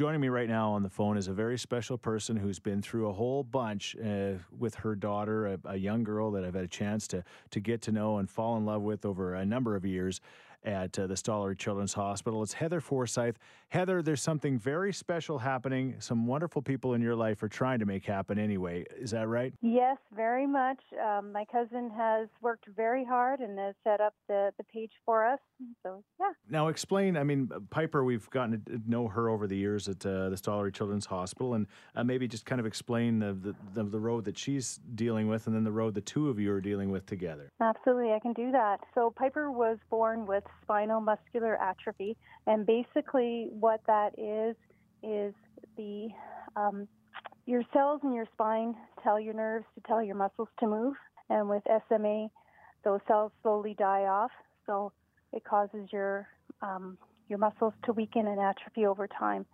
Joining me right now on the phone is a very special person who's been through a whole bunch uh, with her daughter, a, a young girl that I've had a chance to to get to know and fall in love with over a number of years at uh, the Stollery Children's Hospital. It's Heather Forsyth. Heather, there's something very special happening. Some wonderful people in your life are trying to make happen anyway. Is that right? Yes, very much. Um, my cousin has worked very hard and has set up the, the page for us. So, yeah. Now, explain. I mean, Piper, we've gotten to know her over the years at uh, the Stollery Children's Hospital, and uh, maybe just kind of explain the, the, the, the road that she's dealing with and then the road the two of you are dealing with together. Absolutely, I can do that. So, Piper was born with spinal muscular atrophy, and basically, what that is is the um, your cells in your spine tell your nerves to tell your muscles to move, and with SMA, those cells slowly die off. So it causes your um, your muscles to weaken and atrophy over time.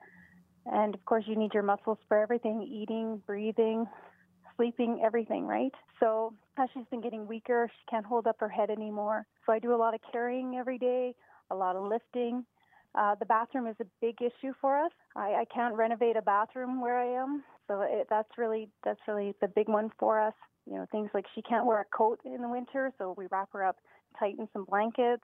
And of course, you need your muscles for everything: eating, breathing, sleeping, everything, right? So as she's been getting weaker, she can't hold up her head anymore. So I do a lot of carrying every day, a lot of lifting. Uh, the bathroom is a big issue for us. I, I can't renovate a bathroom where I am, so it, that's really that's really the big one for us. You know, things like she can't wear a coat in the winter, so we wrap her up tight in some blankets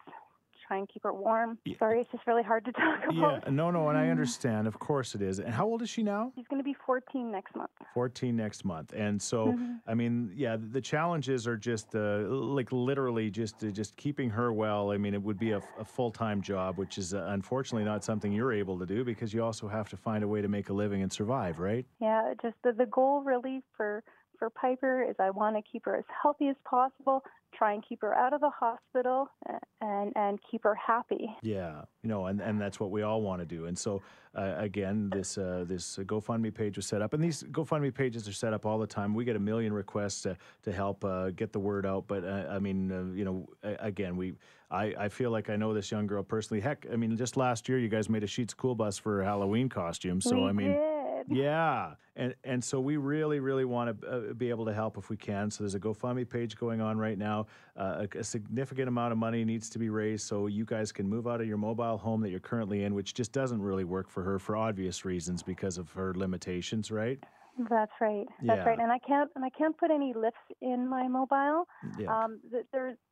try and keep her warm. Yeah. Sorry, it's just really hard to talk about. Yeah, no, no, and I understand. Of course it is. And how old is she now? She's going to be 14 next month. 14 next month. And so, Mhm. I mean, yeah, the challenges are just uh, like literally just uh, just keeping her well. I mean, it would be a, a full time job, which is uh, unfortunately not something you're able to do because you also have to find a way to make a living and survive, right? Yeah, just the, the goal really for for Piper is I want to keep her as healthy as possible, try and keep her out of the hospital, and and keep her happy. Yeah, you know, and, and that's what we all want to do. And so, uh, again, this uh, this GoFundMe page was set up, and these GoFundMe pages are set up all the time. We get a million requests to to help uh, get the word out. But uh, I mean, uh, you know, again, we I, I feel like I know this young girl personally. Heck, I mean, just last year, you guys made a Sheets Cool Bus for Halloween costumes. So we I mean. did. Yeah, and and so we really, really want to uh, be able to help if we can. So there's a GoFundMe page going on right now. Uh, a, a significant amount of money needs to be raised so you guys can move out of your mobile home that you're currently in, which just doesn't really work for her for obvious reasons because of her limitations, right? That's right. That's Yeah. right. And I can't and I can't put any lifts in my mobile. Yeah. Um,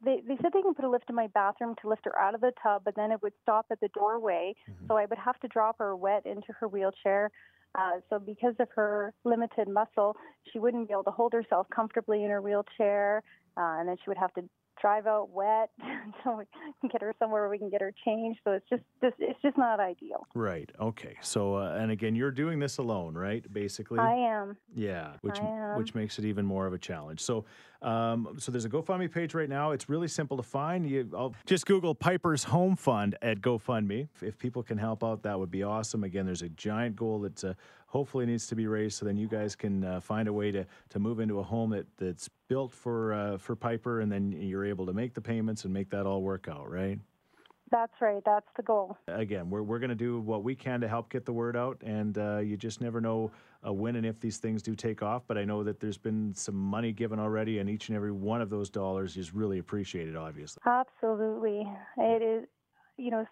they they said they can put a lift in my bathroom to lift her out of the tub, but then it would stop at the doorway. Mm-hmm. So I would have to drop her wet into her wheelchair. Uh, so because of her limited muscle, she wouldn't be able to hold herself comfortably in her wheelchair, uh, and then she would have to drive out wet so we can get her somewhere where we can get her changed. So it's just, just it's just not ideal. Right. Okay. So, uh, and again, you're doing this alone, right? Basically. I am. Yeah, which am. which makes it even more of a challenge. So, um, so there's a GoFundMe page right now. It's really simple to find. You I'll just Google Piper's Home Fund at GoFundMe. If, if people can help out, that would be awesome. Again, there's a giant goal that's uh, hopefully it needs to be raised, so then you guys can uh, find a way to to move into a home that that's built for uh, for Piper, and then you're able to make the payments and make that all work out, right? That's right. That's the goal. again, we're, we're going to do what we can to help get the word out. And uh, you just never know uh, when and if these things do take off. But I know that there's been some money given already, and each and every one of those dollars is really appreciated, obviously. Absolutely. It is, you know,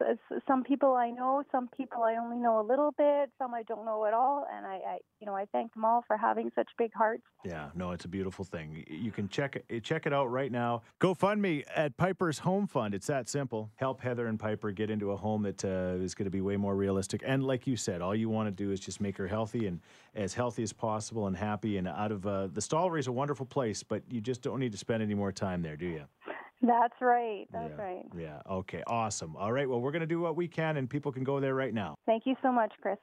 some people I know, some people I only know a little bit, some I don't know at all. And I, I you know, I thank them all for having such big hearts. Yeah, no, it's a beautiful thing. You can check it, check it out right now. GoFundMe at Piper's Home Fund. It's that simple. Help Heather and Piper get into a home that uh, is going to be way more realistic. And like you said, all you want to do is just make her healthy and as healthy as possible and happy and out of uh, the Stollery is a wonderful place, but you just don't need to spend any more time there, do you? That's right. That's yeah. right. Yeah. Okay. Awesome. All right. Well, we're going to do what we can, and people can go there right now. Thank you so much, Chris.